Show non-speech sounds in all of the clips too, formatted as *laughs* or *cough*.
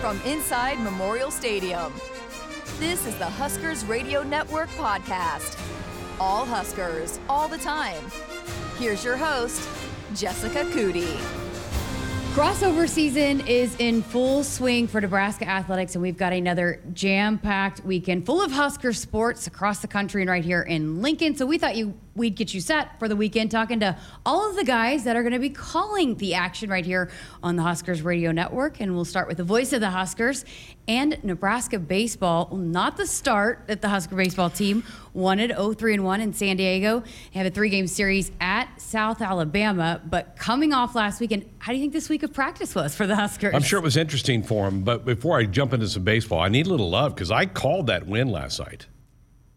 from inside Memorial Stadium. This is the Huskers Radio Network podcast. All Huskers, all the time. Here's your host, Jessica Coody. Crossover season is in full swing for Nebraska athletics, and we've got another jam packed weekend full of Husker sports across the country and right here in Lincoln. So we thought you we'd get you set for the weekend talking to all of the guys that are going to be calling the action right here on the Huskers Radio Network. And we'll start with the voice of the Huskers and Nebraska baseball. Not the start that the Husker baseball team wanted 0-3 and 1 in San Diego. They have a three-game series at South Alabama, but coming off last weekend, how do you think this week of practice was for the Huskers? I'm sure it was interesting for them, but before I jump into some baseball, I need a little love because I called that win last night.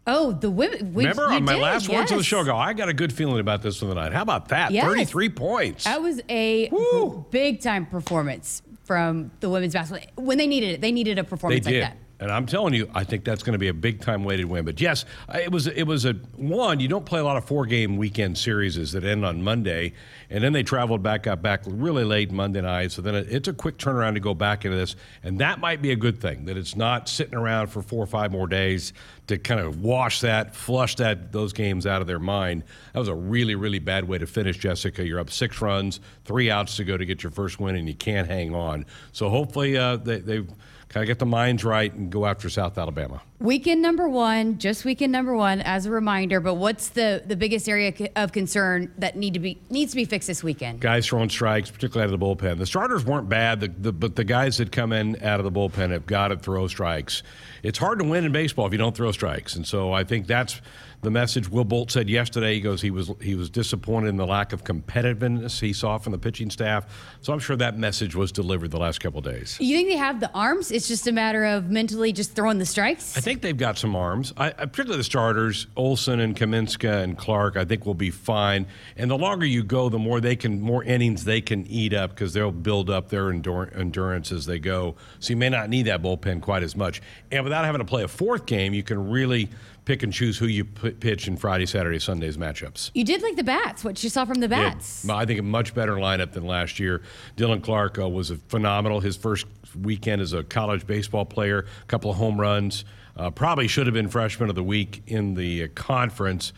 Oh, the women. We, Remember on my did, last yes. words of the show, go, I got a good feeling about this one tonight. How about that? Yes. 33 points. That was a Woo. big time performance from the women's basketball. When they needed it, they needed a They performance did. like that. And I'm telling you, I think that's going to be a big time weighted win. But yes, it was it was a one. You don't play a lot of four game weekend series that end on Monday, and then they traveled back up back really late Monday night. So then it, it's a quick turnaround to go back into this, and that might be a good thing that it's not sitting around for four or five more days to kind of wash that, flush that those games out of their mind. That was a really really bad way to finish, Jessica. You're up six runs, three outs to go to get your first win, and you can't hang on. So hopefully uh, they they kind of get the minds right and go after South Alabama. Weekend number one, just weekend number one, as a reminder. But what's the the biggest area of concern that need to be needs to be fixed this weekend? Guys throwing strikes, particularly out of the bullpen. The starters weren't bad, the, the, but the guys that come in out of the bullpen have got to throw strikes. It's hard to win in baseball if you don't throw strikes, and so I think that's the message. Will Bolt said yesterday. He goes, he was he was disappointed in the lack of competitiveness he saw from the pitching staff. So I'm sure that message was delivered the last couple of days. You think they have the arms? It's just a matter of mentally just throwing the strikes. I think they've got some arms. I, I- particularly the starters, Olson and Kaminska and Clark. I think will be fine. And the longer you go, the more they can, more innings they can eat up because they'll build up their endure, endurance as they go. So you may not need that bullpen quite as much. And without having to play a fourth game, you can really pick and choose who you p- pitch in Friday, Saturday, Sunday's matchups. you did like the bats. What you saw from the bats? Yeah, I think a much better lineup than last year. Dylan Clark uh, was a phenomenal. His first weekend as a college baseball player, a couple of home runs. Uh, probably should have been freshman of the week in the uh, conference.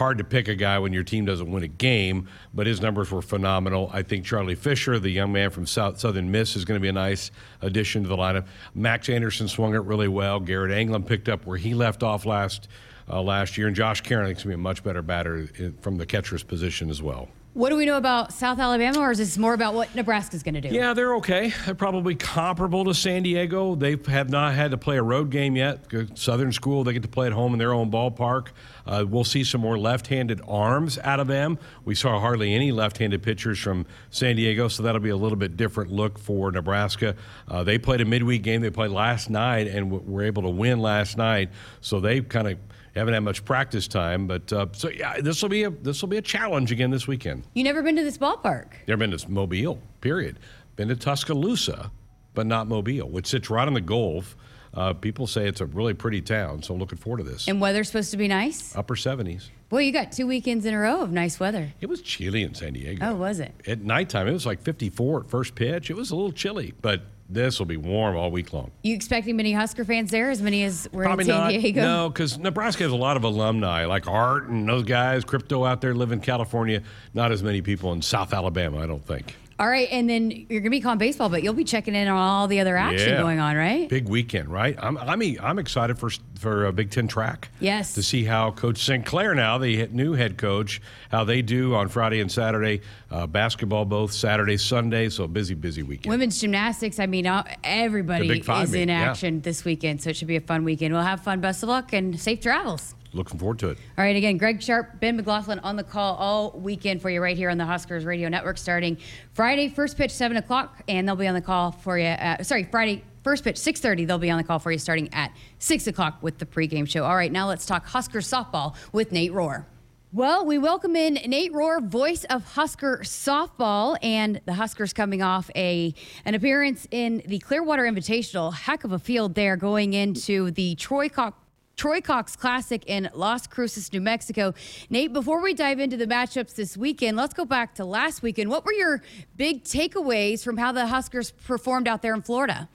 Hard to pick a guy when your team doesn't win a game, but his numbers were phenomenal. I think Charlie Fischer, the young man from South Southern Miss, is going to be a nice addition to the lineup. Max Anderson swung it really well. Garrett Anglin picked up where he left off last uh, last year, and Josh Caron is going to be a much better batter uh, from the catcher's position as well. What do we know about South Alabama, or is this more about what Nebraska's going to do? Yeah, they're okay. They're probably comparable to San Diego. They have not had to play a road game yet. Southern school, they get to play at home in their own ballpark. Uh, we'll see some more left-handed arms out of them. We saw hardly any left-handed pitchers from San Diego, so that'll be a little bit different look for Nebraska. Uh, they played a midweek game. They played last night and w- were able to win last night. So they kind of haven't had much practice time. But uh, so yeah, this will be a this will be a challenge again this weekend. You never been to this ballpark. Never been to Mobile, period. Been to Tuscaloosa, but not Mobile, which sits right on the Gulf. Uh, people say it's a really pretty town, so I'm looking forward to this. And weather's supposed to be nice. Upper 70s. Boy, you got two weekends in a row of nice weather. It was chilly in San Diego. Oh, was it? At nighttime, it was like 54 at first pitch. It was a little chilly, but this will be warm all week long. You expecting many Husker fans there? As many as were Probably in San not. Diego? No, because Nebraska has a lot of alumni, like Art and those guys, Crypto out there live in California. Not as many people in South Alabama, I don't think. All right, and then you're gonna be calling baseball, but you'll be checking in on all the other action Yeah. going on, right? Big weekend, right? I'm I'm, I'm excited for for a Big Ten track. Yes. To see how Coach St. Clair now, the new head coach, how they do on Friday and Saturday. Uh, basketball both Saturday, Sunday. So busy, busy weekend. Women's gymnastics. I mean, uh, everybody The Big Five is in meet, yeah. action this weekend, so it should be a fun weekend. We'll have fun. Best of luck and safe travels. Looking forward to it. All right, again, Greg Sharpe, Ben McLaughlin on the call all weekend for you right here on the Huskers Radio Network starting Friday, first pitch, 7 o'clock, and they'll be on the call for you. At, sorry, Friday, first pitch, 6.30. They'll be on the call for you starting at 6 o'clock with the pregame show. All right, now let's talk Husker softball with Nate Rohr. Well, we welcome in Nate Rohr, voice of Husker softball, and the Huskers coming off a an appearance in the Clearwater Invitational. Heck of a field there going into the Troy Cox Troy Cox Classic in Las Cruces, New Mexico. Nate, before we dive into the matchups this weekend, let's go back to last weekend. What were your big takeaways from how the Huskers performed out there in Florida?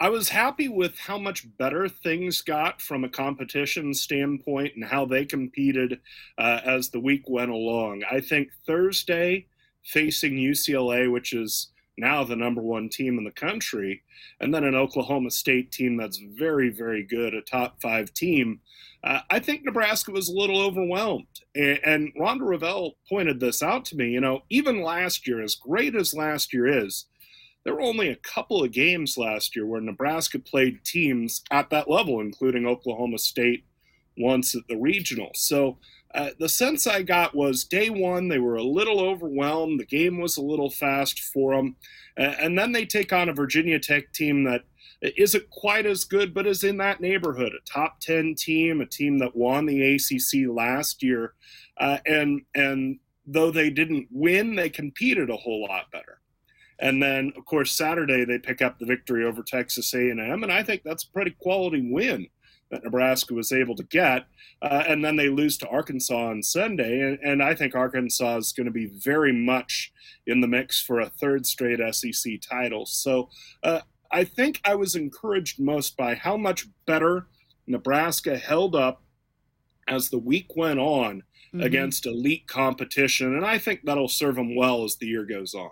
I was happy with how much better things got from a competition standpoint and how they competed uh, as the week went along. I think Thursday facing UCLA, which is now the number one team in the country, and then an Oklahoma State team that's very, very good, a top five team. Uh, I think Nebraska was a little overwhelmed. And, and Rhonda Revelle pointed this out to me. You know, even last year, as great as last year is, there were only a couple of games last year where Nebraska played teams at that level, including Oklahoma State once at the regional. So uh, the sense I got was day one, they were a little overwhelmed. The game was a little fast for them. Uh, and then they take on a Virginia Tech team that isn't quite as good, but is in that neighborhood. A top 10 team, a team that won the ACC last year. Uh, and, and though they didn't win, they competed a whole lot better. And then, of course, Saturday they pick up the victory over Texas A&M, and I think that's a pretty quality win that Nebraska was able to get. Uh, and then they lose to Arkansas on Sunday, and, and I think Arkansas is going to be very much in the mix for a third straight SEC title. So uh, I think I was encouraged most by how much better Nebraska held up as the week went on mm-hmm. against elite competition, and I think that'll serve them well as the year goes on.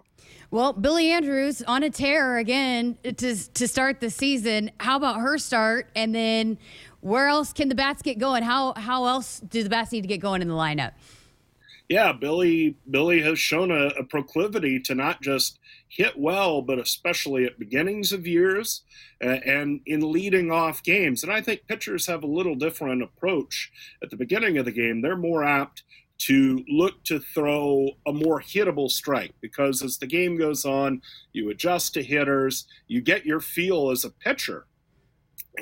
Well, Billie Andrews on a tear again to to start the season. How about her start? And then where else can the bats get going? How how else do the bats need to get going in the lineup? Yeah, Billie Billie has shown a, a proclivity to not just hit well, but especially at beginnings of years uh, and in leading off games. And I think pitchers have a little different approach at the beginning of the game. They're more apt to look to throw a more hittable strike because as the game goes on, you adjust to hitters, you get your feel as a pitcher.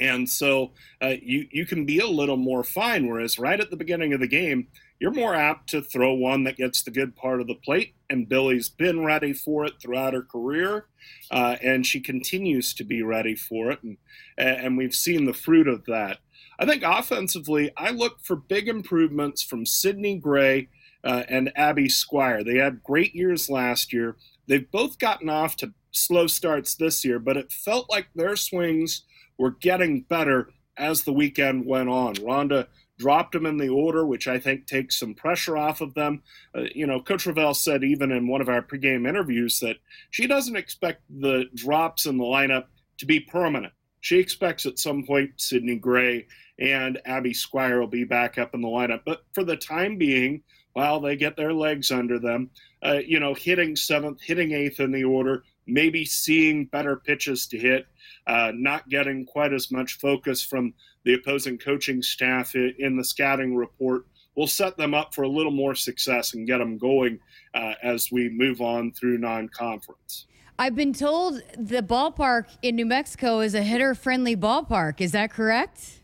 And so uh, you, you can be a little more fine. Whereas right at the beginning of the game, you're more apt to throw one that gets the good part of the plate. And Billie's been ready for it throughout her career, uh, and she continues to be ready for it. And, and we've seen the fruit of that. I think offensively, I look for big improvements from Sydney Gray uh, and Abbie Squier. They had great years last year. They've both gotten off to slow starts this year, but it felt like their swings were getting better as the weekend went on. Rhonda dropped them in the order, which I think takes some pressure off of them. Uh, you know, Coach Revelle said even in one of our pregame interviews that she doesn't expect the drops in the lineup to be permanent. She expects at some point Sydney Gray and Abbie Squier will be back up in the lineup. But for the time being, while they get their legs under them, uh, you know, hitting seventh, hitting eighth in the order, maybe seeing better pitches to hit, uh, not getting quite as much focus from the opposing coaching staff in the scouting report will set them up for a little more success and get them going uh, as we move on through non-conference. I've been told the ballpark in New Mexico is a hitter-friendly ballpark. Is that correct?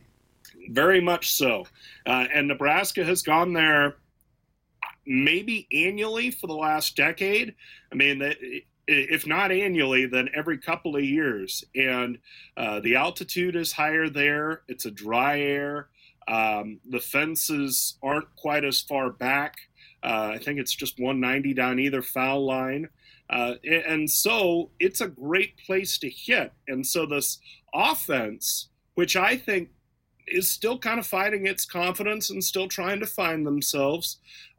very much so. Uh, and Nebraska has gone there maybe annually for the last decade. I mean, if not annually, then every couple of years. And uh, the altitude is higher there. It's a dry air. Um, the fences aren't quite as far back. Uh, I think it's just 190 down either foul line. Uh, and so it's a great place to hit. And so this offense, which I think is still kind of fighting its confidence and still trying to find themselves.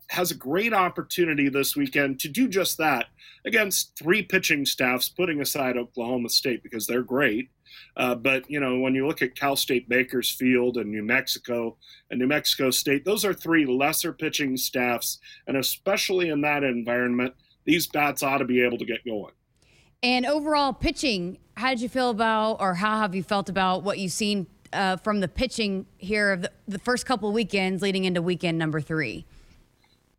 Has a great opportunity this weekend to do just that against three pitching staffs, putting aside Oklahoma State because they're great. Uh, but you know, when you look at Cal State Bakersfield and New Mexico and New Mexico State, those are three lesser pitching staffs, and especially in that environment, these bats ought to be able to get going. And overall pitching, how did you feel about, or how have you felt about what you've seen uh, from the pitching here of the, the first couple weekends leading into weekend number three?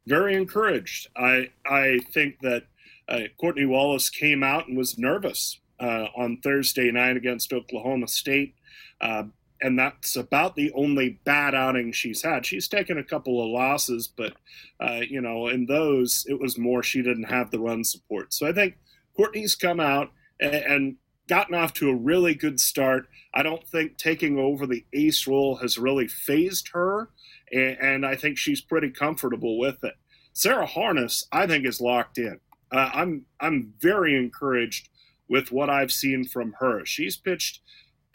Very encouraged. I I think that uh, Courtney Wallace came out and was nervous uh, on Thursday night against Oklahoma State. And that's about the only bad outing she's had. She's taken a couple of losses, but uh, you know, in those it was more she didn't have the run support. So I think Courtney's come out and, and gotten off to a really good start. I don't think taking over the ace role has really phased her, and, and I think she's pretty comfortable with it. Sarah Harness, I think, is locked in. Uh, I'm I'm very encouraged with what I've seen from her. She's pitched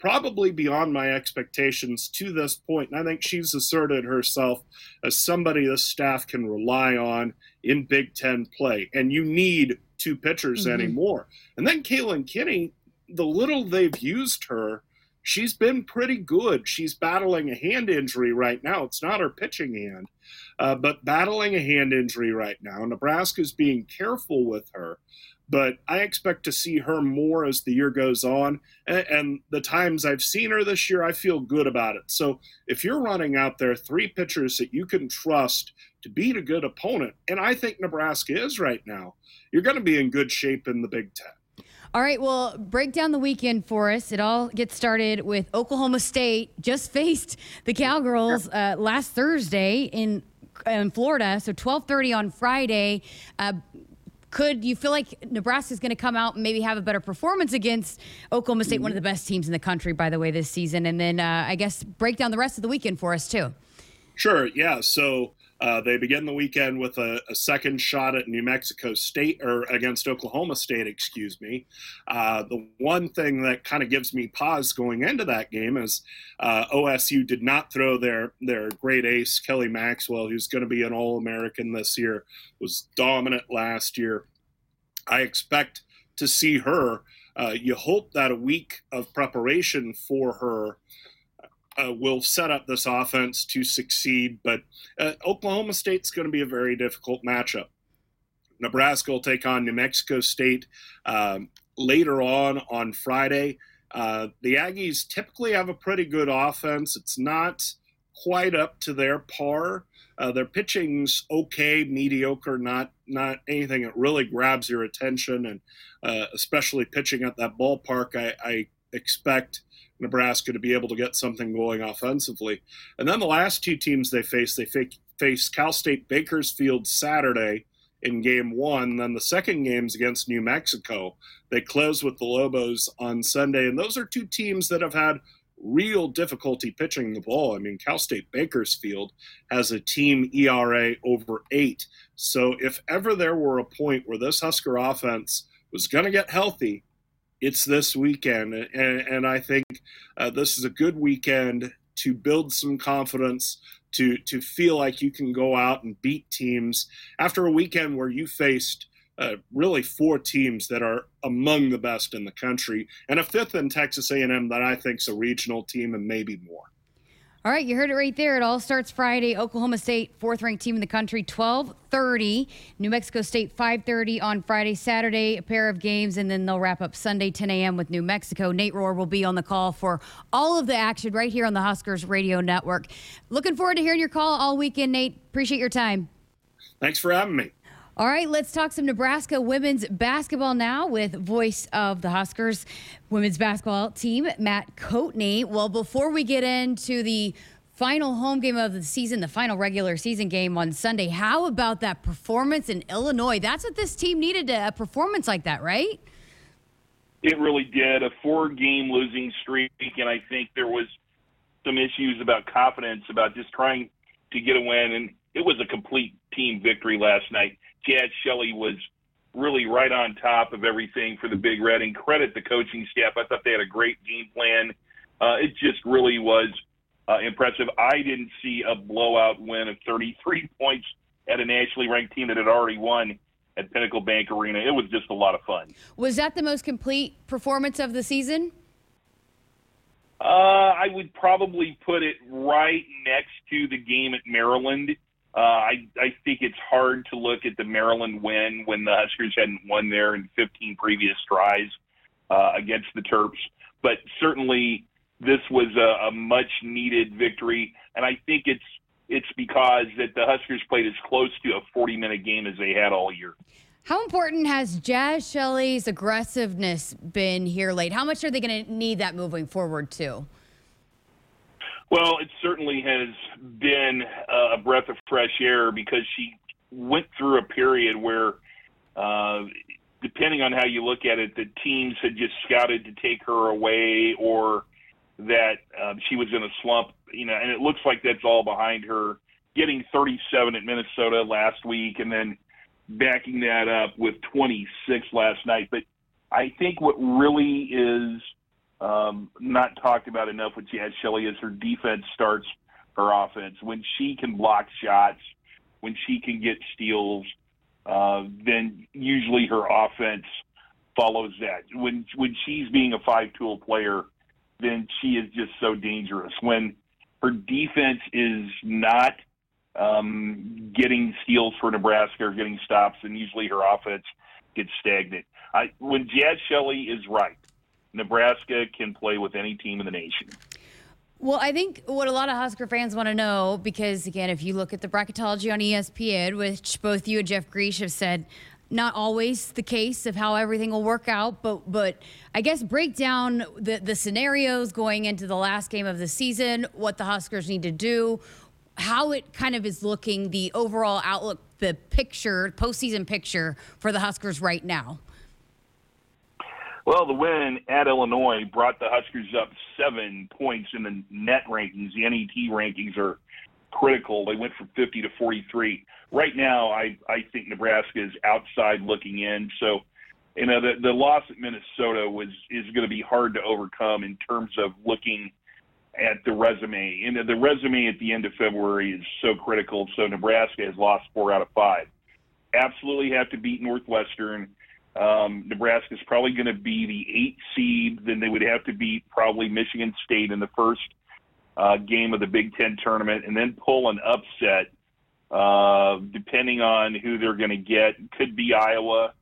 probably beyond my expectations to this point, and I think she's asserted herself as somebody the staff can rely on in Big Ten play. And you need two pitchers mm-hmm. anymore. And then Kaylin Kinney, the little they've used her, she's been pretty good. She's battling a hand injury right now. It's not her pitching hand, uh, but battling a hand injury right now. Nebraska's being careful with her, but I expect to see her more as the year goes on. And, and the times I've seen her this year, I feel good about it. So if you're running out there three pitchers that you can trust to beat a good opponent, and I think Nebraska is right now, you're going to be in good shape in the Big Ten. All right, well, break down the weekend for us. It all gets started with Oklahoma State just faced the Cowgirls uh, last Thursday in in Florida. So 12:30 on Friday. Uh, could you feel like Nebraska is going to come out and maybe have a better performance against Oklahoma State, one of the best teams in the country, by the way, this season? And then uh, I guess break down the rest of the weekend for us too. Sure. Yeah. So uh, they begin the weekend with a, a, second shot at New Mexico State or against Oklahoma State, excuse me. Uh, the one thing that kind of gives me pause going into that game is uh, OSU did not throw their their great ace Kelly Maxwell, who's going to be an All American this year, was dominant last year. I expect to see her. Uh, you hope that a week of preparation for her uh, will set up this offense to succeed. But uh, Oklahoma State's going to be a very difficult matchup. Nebraska will take on New Mexico State um, later on on Friday. Uh, the Aggies typically have a pretty good offense. It's not quite up to their par. Uh, their pitching's okay, mediocre, not not anything that really grabs your attention, and uh, especially pitching at that ballpark, I, I expect Nebraska to be able to get something going offensively. And then the last two teams they face, they face Cal State Bakersfield Saturday in game one. Then the second game's against New Mexico. They close with the Lobos on Sunday. And those are two teams that have had real difficulty pitching the ball. I mean, Cal State Bakersfield has a team ERA over eight. So if ever there were a point where this Husker offense was going to get healthy, it's this weekend, and, and I think uh, this is a good weekend to build some confidence, to to feel like you can go out and beat teams after a weekend where you faced uh, really four teams that are among the best in the country, and a fifth in Texas A&M that I think is a regional team and maybe more. All right, you heard it right there. It all starts Friday. Oklahoma State, fourth ranked team in the country, 12:30. New Mexico State, 5:30 on Friday. Saturday, a pair of games, and then they'll wrap up Sunday, 10 a.m. with New Mexico. Nate Rohr will be on the call for all of the action right here on the Huskers Radio Network. Looking forward to hearing your call all weekend, Nate. Appreciate your time. Thanks for having me. All right, let's talk some Nebraska women's basketball now with voice of the Huskers women's basketball team, Matt Coatney. Well, before we get into the final home game of the season, the final regular season game on Sunday, how about that performance in Illinois? That's what this team needed a performance like that, right? It really did. A four game losing streak, and I think there was some issues about confidence about just trying to get a win, and it was a complete team victory last night. Jaz Shelley was really right on top of everything for the Big Red. And credit the coaching staff. I thought they had a great game plan. Uh, it just really was uh, impressive. I didn't see a blowout win of 33 *laughs* points at a nationally ranked team that had already won at Pinnacle Bank Arena. It was just a lot of fun. Was that the most complete performance of the season? Uh, I would probably put it right next to the game at Maryland. Uh, I, I think it's hard to look at the Maryland win when the Huskers hadn't won there in 15 previous tries uh, against the Terps. But certainly, this was a, a much needed victory, and I think it's it's because that the Huskers played as close to a 40 minute game as they had all year. How important has Jaz Shelley's aggressiveness been here late? How much are they going to need that moving forward too? Well, it certainly has been a breath of fresh air because she went through a period where, uh, depending on how you look at it, the teams had just scouted to take her away or that um, she was in a slump, you know, and it looks like that's all behind her. Getting 37 at Minnesota last week and then backing that up with 26 last night. But I think what really is um, not talked about enough with Jaz Shelley is her defense starts her offense. When she can block shots, when she can get steals, uh, then usually her offense follows that. When when she's being a five tool player, then she is just so dangerous. When her defense is not um, getting steals for Nebraska or getting stops, and usually her offense gets stagnant. I, when Jaz Shelley is right, Nebraska can play with any team in the nation. Well, I think what a lot of Husker fans want to know, because again, if you look at the bracketology on ESPN, which both you and Jeff Griesch have said, not always the case of how everything will work out, but but I guess break down the the scenarios going into the last game of the season, what the Huskers need to do, how it kind of is looking, the overall outlook, the picture, postseason picture for the Huskers right now. Well, the win at Illinois brought the Huskers up seven points in the net rankings. The NET rankings are critical. They went from 50 to 43. Right now, I, I think Nebraska is outside looking in. So, you know, the, the loss at Minnesota was is going to be hard to overcome in terms of looking at the resume. And the resume at the end of February is so critical. So Nebraska has lost four out of five. Absolutely have to beat Northwestern um, Nebraska is probably going to be the eight seed. Then they would have to beat probably Michigan State in the first uh, game of the Big Ten tournament, and then pull an upset. Uh, depending on who they're going to get, could be Iowa,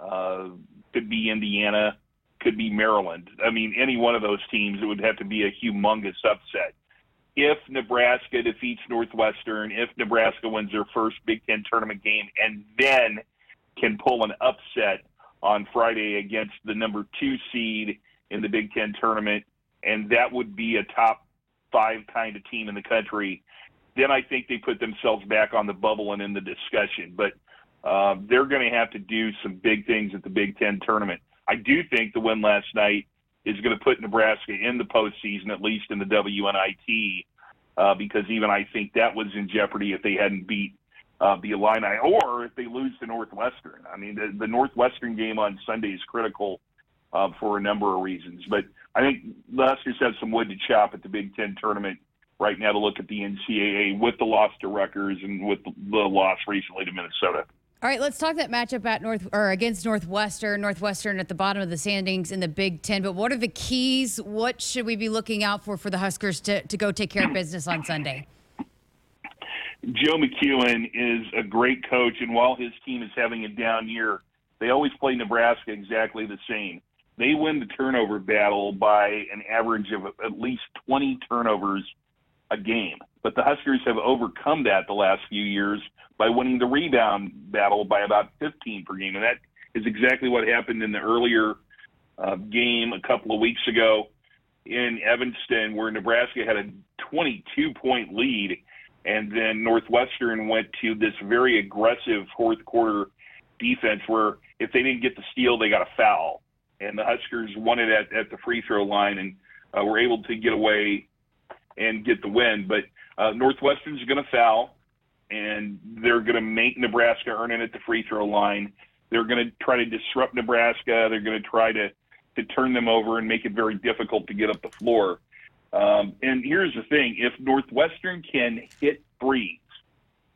uh, could be Indiana, could be Maryland. I mean, any one of those teams, it would have to be a humongous upset. If Nebraska defeats Northwestern, if Nebraska wins their first Big Ten tournament game, and then can pull an upset on Friday against the number two seed in the Big Ten tournament, and that would be a top five kind of team in the country, then I think they put themselves back on the bubble and in the discussion. But uh, they're going to have to do some big things at the Big Ten tournament. I do think the win last night is going to put Nebraska in the postseason, at least in the WNIT, uh, because even I think that was in jeopardy if they hadn't beat uh, the Illini, or if they lose to Northwestern. I mean, the, the Northwestern game on Sunday is critical uh, for a number of reasons. But I think the Huskers have some wood to chop at the Big Ten tournament right now to look at the NCAA with the loss to Rutgers and with the, loss recently to Minnesota. All right, let's talk that matchup at North or against Northwestern. Northwestern at the bottom of the standings in the Big Ten. But what are the keys? What should we be looking out for for the Huskers to, to go take care of business on Sunday? Joe McKeown is a great coach, and while his team is having a down year, they always play Nebraska exactly the same. They win the turnover battle by an average of at least 20 turnovers a game. But the Huskers have overcome that the last few years by winning the rebound battle by about 15 per game. And that is exactly what happened in the earlier uh, game a couple of weeks ago in Evanston, where Nebraska had a 22 point lead and then Northwestern went to this very aggressive fourth quarter defense where if they didn't get the steal, they got a foul. And the Huskers won it at, at the free throw line and uh, were able to get away and get the win. But uh, Northwestern's going to foul, and they're going to make Nebraska earn it at the free throw line. They're going to try to disrupt Nebraska. They're going to try to to turn them over and make it very difficult to get up the floor. Um, and here's the thing: if Northwestern can hit threes,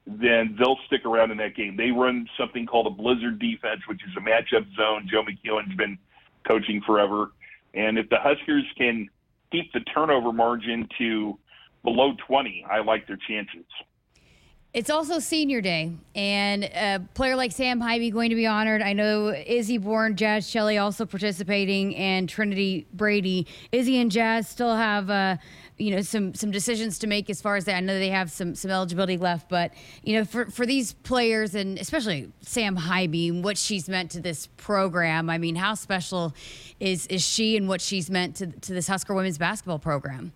then they'll stick around in that game. They run something called a blizzard defense, which is a matchup zone. Joe McKeown's been coaching forever, and if the Huskers can keep the turnover margin to below 20, I like their chances. It's also senior day, and a player like Sam Haiby going to be honored. I know Izzy Bourne, Jaz Shelley also participating, and Trinity Brady. Izzy and Jaz still have, uh, you know, some some decisions to make as far as that. I know they have some some eligibility left, but you know, for for these players and especially Sam Haiby, what she's meant to this program. I mean, how special is is she and what she's meant to to this Husker women's basketball program?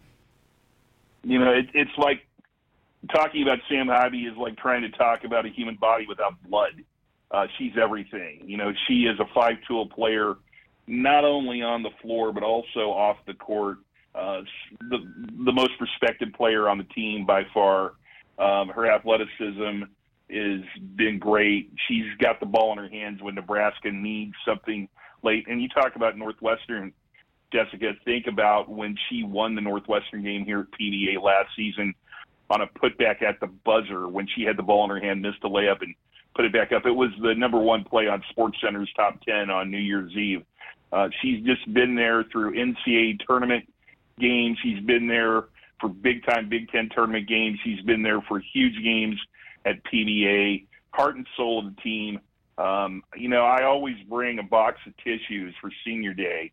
You know, it, it's like talking about Sam Haiby is like trying to talk about a human body without blood. Uh, she's everything. You know, she is a five tool player, not only on the floor but also off the court. Uh, the the most respected player on the team by far. Um, her athleticism has been great. She's got the ball in her hands when Nebraska needs something late. And you talk about Northwestern, Jessica. Think about when she won the Northwestern game here at PBA last season on a putback at the buzzer when she had the ball in her hand, missed a layup, and put it back up. It was the number one play on SportsCenter's top 10 on New Year's Eve. Uh, she's just been there through NCAA tournament games. She's been there for big time Big Ten tournament games. She's been there for huge games at PBA. Heart and soul of the team. Um, you know, I always bring a box of tissues for senior day,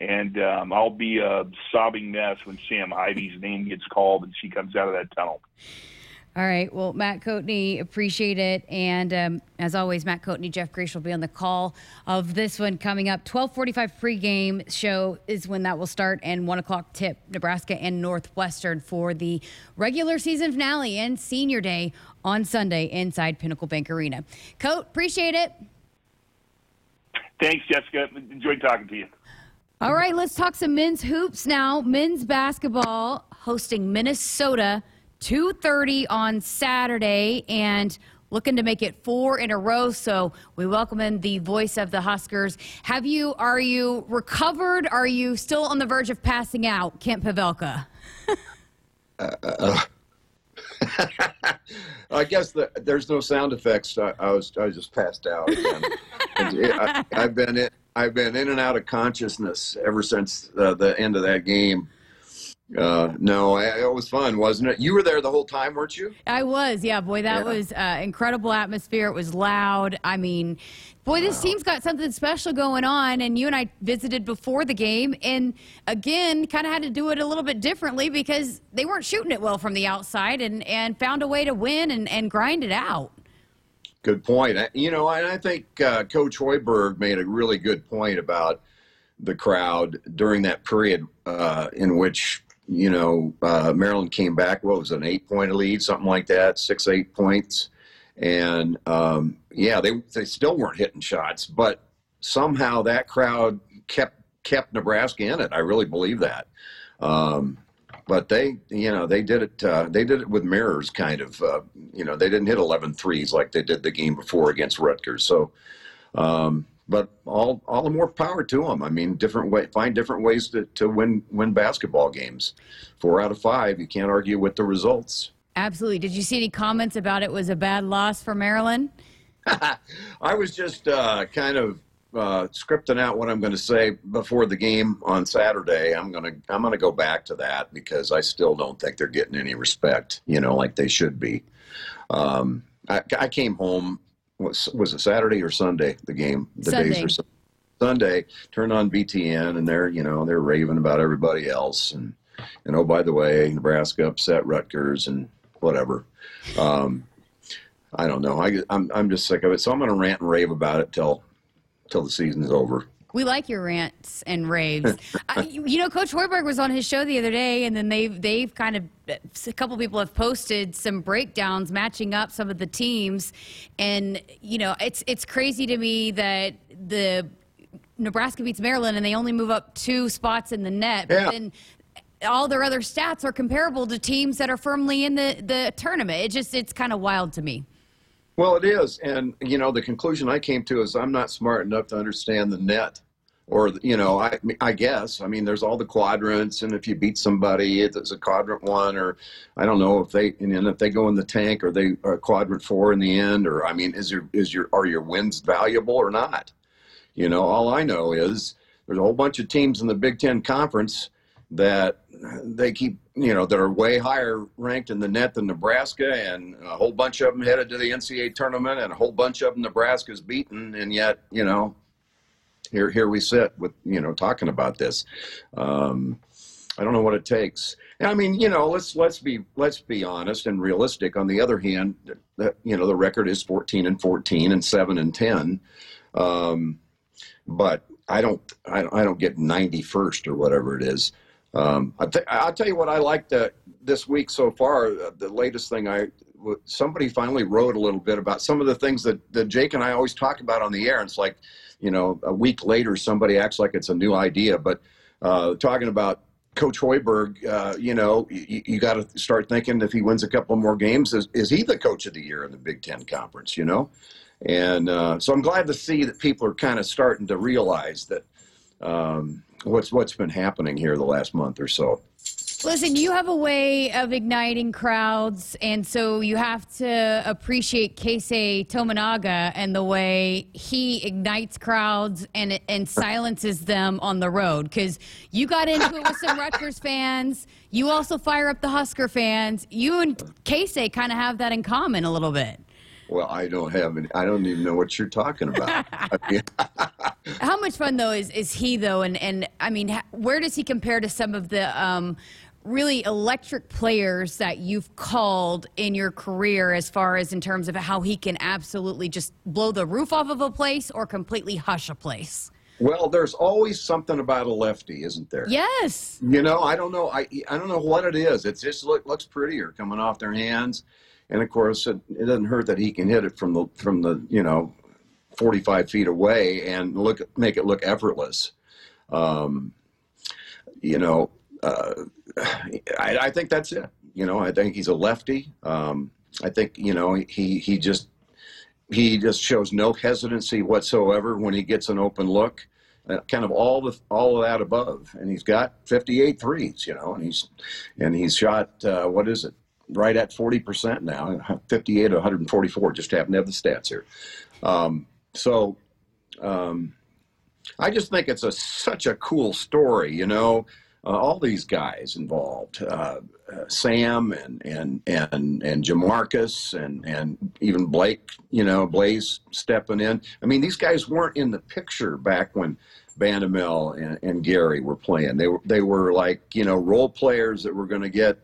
and um, I'll be a sobbing mess when Sam Haiby's name gets called and she comes out of that tunnel. All right. Well, Matt Coatney, appreciate it. And um, as always, Matt Coatney, Jeff Griesch will be on the call of this one coming up. 1245 pregame show is when that will start and 1 o'clock tip, Nebraska and Northwestern for the regular season finale and senior day on Sunday inside Pinnacle Bank Arena. Coat, appreciate it. Thanks, Jessica. Enjoyed talking to you. All right, let's talk some men's hoops now. Men's basketball hosting Minnesota – 2.30 on Saturday and looking to make it four in a row. So we welcome in the voice of the Huskers. Have you, are you recovered? Are you still on the verge of passing out, Kent Pavelka? uh, *laughs* uh, I guess the, there's no sound effects. I, I, was I just passed out again. *laughs* I, have been in, I've been in and out of consciousness ever since uh, the end of that game. Uh, no, I, it was fun, wasn't it? You were there the whole time, weren't you? I was. Yeah, boy, that yeah. was uh, incredible atmosphere. It was loud. I mean, boy, this wow. team's got something special going on. And you and I visited before the game, and again, kind of had to do it a little bit differently because they weren't shooting it well from the outside, and and found a way to win and and grind it out. Good point. You know, I think uh, Coach Hoiberg made a really good point about the crowd during that period uh, in which you know, uh, Maryland came back. What was it, an eight point lead, something like that, six eight points, and um, yeah, they they still weren't hitting shots, but somehow that crowd kept kept Nebraska in it. I really believe that. Um, but they, you know, they did it. Uh, they did it with mirrors, kind of. Uh, you know, they didn't hit 11 threes like they did the game before against Rutgers. So, um, but all all the more power to them. I mean, different way, find different ways to, to win win basketball games. Four out of five, you can't argue with the results. Absolutely. Did you see any comments about it was a bad loss for Maryland? *laughs* I was just uh, kind of uh, scripting out what I'm going to say before the game on Saturday. I'm going to I'm going to go back to that because I still don't think they're getting any respect, you know, like they should be. Um, I, I came home was, was it Saturday or Sunday? The game, the Sunday. days are Sunday. Turned on BTN, and they're you know they're raving about everybody else, and and oh by the way, Nebraska upset Rutgers and whatever. Um, I don't know. I, I'm I'm just sick of it, so I'm going to rant and rave about it till till the season's over. We like your rants and raves. I, you know, Coach Hoiberg was on his show the other day, and then they've they've kind of a couple people have posted some breakdowns matching up some of the teams, and you know, it's it's crazy to me that the Nebraska beats Maryland and they only move up two spots in the net, but yeah. then all their other stats are comparable to teams that are firmly in the the tournament. It just it's kind of wild to me. Well, it is, and you know, the conclusion I came to is I'm not smart enough to understand the net, or you know, I I guess I mean there's all the quadrants, and if you beat somebody, it's a quadrant one, or I don't know if they and if they go in the tank, or they are quadrant four in the end, or I mean, is your is your are your wins valuable or not? You know, all I know is there's a whole bunch of teams in the Big Ten conference that they keep, you know, that are way higher ranked in the net than Nebraska, and a whole bunch of them headed to the NCAA tournament, and a whole bunch of them Nebraska's beaten, and yet, you know, here here we sit with, you know, talking about this. Um, I don't know what it takes. I mean, you know, let's let's be let's be honest and realistic. On the other hand, that you know, the record is 14 and 14 and 7 and 10. Um, but I don't I I don't get 91st or whatever it is. Um, I will tell you what I liked uh, this week so far. Uh, the latest thing I somebody finally wrote a little bit about some of the things that, that Jake and I always talk about on the air. And it's like, you know, a week later somebody acts like it's a new idea. But uh, talking about Coach Hoiberg, uh, you know, you, you got to start thinking if he wins a couple more games, is, is he the coach of the year in the Big Ten Conference? You know, And uh, so I'm glad to see that people are kind of starting to realize that um, what's what's been happening here the last month or so. Listen, you have a way of igniting crowds, and so you have to appreciate Keisei Tominaga and the way he ignites crowds and and silences them on the road. Because you got into it with some *laughs* Rutgers fans, you also fire up the Husker fans. You and Keisei kind of have that in common a little bit. Well, I don't have any. I don't even know what you're talking about. *laughs* *laughs* How much fun though is is he though? And and I mean, where does he compare to some of the um, really electric players that you've called in your career as far as in terms of how he can absolutely just blow the roof off of a place or completely hush a place? Well, there's always something about a lefty, isn't there? Yes. You know, I don't know. I I don't know what it is. It just look, looks prettier coming off their hands, and of course, it, it doesn't hurt that he can hit it from the from the you know, 45 feet away and look make it look effortless. Um, you know, uh, I, I, think that's it. You know, I think he's a lefty. Um, I think you know he he just he just shows no hesitancy whatsoever when he gets an open look. Uh, kind of all the all of that above, and he's got 58 threes. You know, and he's and he's shot uh, what is it? Right at 40 percent now, 58 144. Just happen to have the stats here. Um, so. Um, I just think it's a such a cool story, you know uh, all these guys involved, uh, uh, Sam and and and and Jamarques and and even Blake, you know, Blaise stepping in. I mean, these guys weren't in the picture back when Bandoumel and, and Gary were playing. They were they were like you know role players that were going to get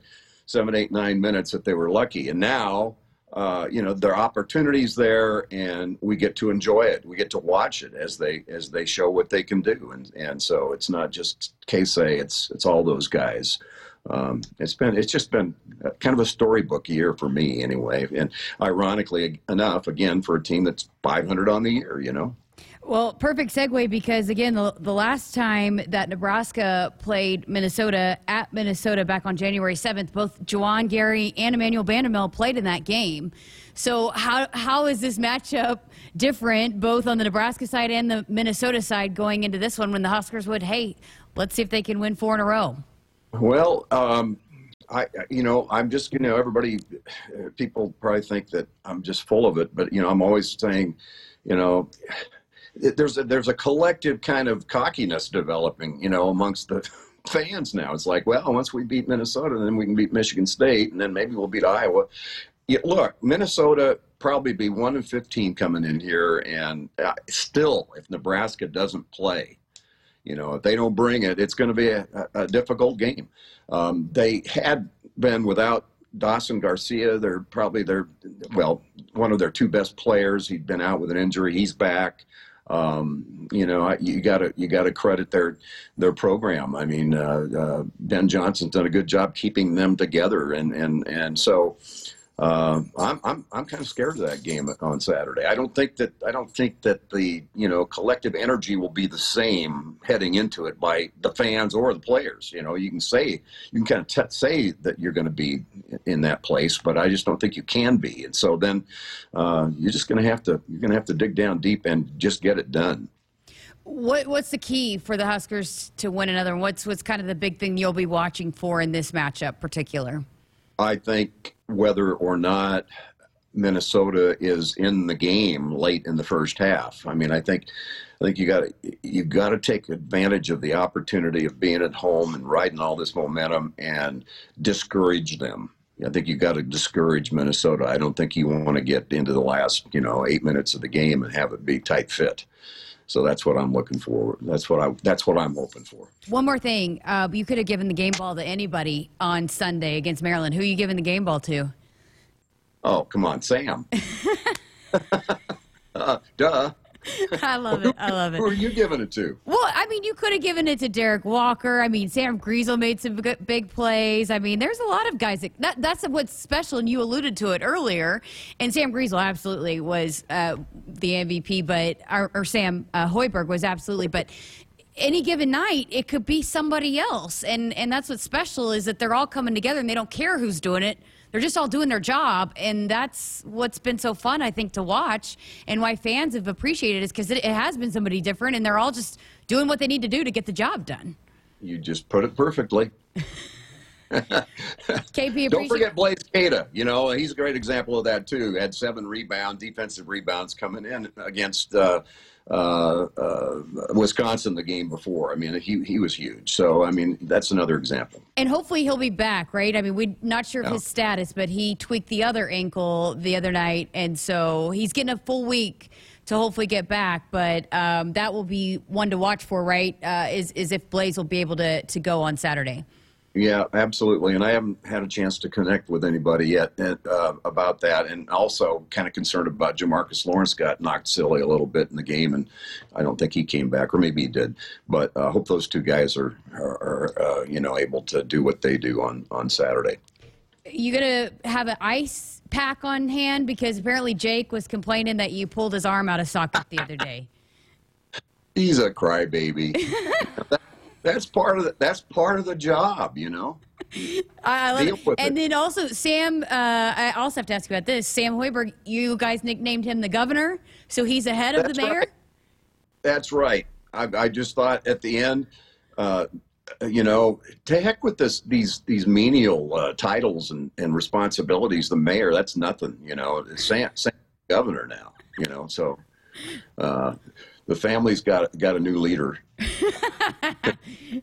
seven, eight, nine minutes if they were lucky. And now uh, you know there are opportunities there and we get to enjoy it. We get to watch it as they as they show what they can do. And and so it's not just Keisei it's it's all those guys. Um, it's been it's just been kind of a storybook year for me anyway. And ironically enough again for a team that's 500 on the year you know well, perfect segue because again, the, the last time that Nebraska played Minnesota at Minnesota back on January 7th, both Juwan Gary and Emmanuel Bandoumel played in that game. So how how is this matchup different, both on the Nebraska side and the Minnesota side, going into this one when the Huskers would, hey, let's see if they can win four in a row? Well, um, I, you know, I'm just, you know, everybody, people probably think that I'm just full of it, but you know, I'm always saying, you know there's a, there's a collective kind of cockiness developing, you know, amongst the *laughs* fans now. It's like, well, once we beat Minnesota, then we can beat Michigan State, and then maybe we'll beat Iowa. Yeah, look, Minnesota probably be one in fifteen coming in here, and uh, still, if Nebraska doesn't play, you know, if they don't bring it, it's going to be a, a, difficult game. Um, they had been without Dawson Garcia. They're probably their well, one of their two best players. He'd been out with an injury. He's back. Um, you know, you got to you got to credit their their program. I mean, uh, uh, Ben Johnson's done a good job keeping them together, and and and so uh, I'm I'm I'm kind of scared of that game on Saturday. I don't think that I don't think that the you know collective energy will be the same heading into it by the fans or the players. You know, you can say you can kind of t- say that you're going to be in that place, but I just don't think you can be. And so then uh, you're just going to have to you're going to have to dig down deep and just get it done. What what's the key for the Huskers to win another? What's what's kind of the big thing you'll be watching for in this matchup, particular? I think whether or not Minnesota is in the game late in the first half. I mean, I think I think you got you got to take advantage of the opportunity of being at home and riding all this momentum and discourage them. I think you've got to discourage Minnesota. I don't think you want to get into the last, you know, eight minutes of the game and have it be tight fit. So that's what I'm looking for. That's what I. That's what I'm hoping for. One more thing, uh, you could have given the game ball to anybody on Sunday against Maryland. Who are you giving the game ball to? Oh, come on, Sam. *laughs* *laughs* uh, duh. I love it. I love it. *laughs* Who are you giving it to? Well, I mean, you could have given it to Derek Walker. I mean, Sam Griesel made some big plays. I mean, there's a lot of guys that, that that's what's special, and you alluded to it earlier. And Sam Griesel absolutely was uh, the MVP, but or, or Sam uh, Hoiberg was absolutely. But any given night, it could be somebody else, and and that's what's special is that they're all coming together, and they don't care who's doing it they're just all doing their job, and that's what's been so fun, I think, to watch, and why fans have appreciated it is because it, it has been somebody different, and they're all just doing what they need to do to get the job done. You just put it perfectly. *laughs* KP, Don't forget Blaise Keita. You know, he's a great example of that too. Had seven rebound, defensive rebounds coming in against uh, uh, uh, Wisconsin the game before. I mean, he he was huge. So I mean, that's another example. And hopefully he'll be back, right? I mean, we're not sure of his status, but he tweaked the other ankle the other night, and so he's getting a full week to hopefully get back. But um, that will be one to watch for, right? Uh, is is if Blaise will be able to to go on Saturday. Yeah, absolutely. And I haven't had a chance to connect with anybody yet uh, about that. And also kind of concerned about Jamarques Lawrence got knocked silly a little bit in the game, and I don't think he came back, or maybe he did. But I uh, hope those two guys are, are, are uh, you know, able to do what they do on, on Saturday. You gonna have an ice pack on hand because apparently Jake was complaining that you pulled his arm out of socket the other day. He's a crybaby. *laughs* that's part of the, that's part of the job, you know. I love it. And then also Sam, uh, I also have to ask you about this. Sam Hoiberg, you guys nicknamed him the governor, so he's ahead of that's the mayor. Right. That's right. I, I, just thought at the end, uh, you know, to heck with this these these menial uh, titles and, and responsibilities. The mayor, that's nothing. You know, Sam, Sam governor now. You know, so uh, the family's got got a new leader *laughs* oh,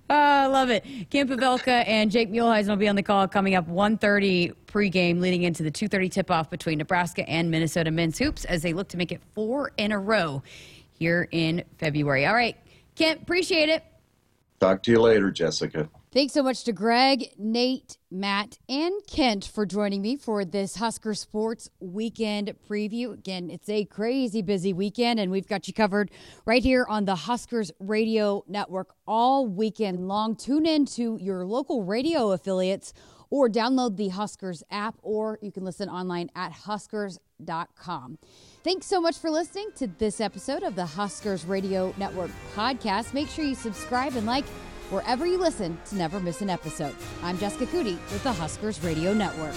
I love it. Kent Pavelka and Jake Muhleisen will be on the call coming up 1.30 pregame leading into the 2.30 tip-off between Nebraska and Minnesota men's hoops as they look to make it four in a row here in February. All right, Kent, appreciate it. Talk to you later, Jessica. Thanks so much to Greg, Nate, Matt, and Kent for joining me for this Husker Sports Weekend preview. Again, it's a crazy busy weekend, and we've got you covered right here on the Huskers Radio Network all weekend long. Tune in to your local radio affiliates or download the Huskers app, or you can listen online at huskers.com. Thanks so much for listening to this episode of the Huskers Radio Network podcast. Make sure you subscribe and like wherever you listen to never miss an episode. I'm Jessica Coody with the Huskers Radio Network.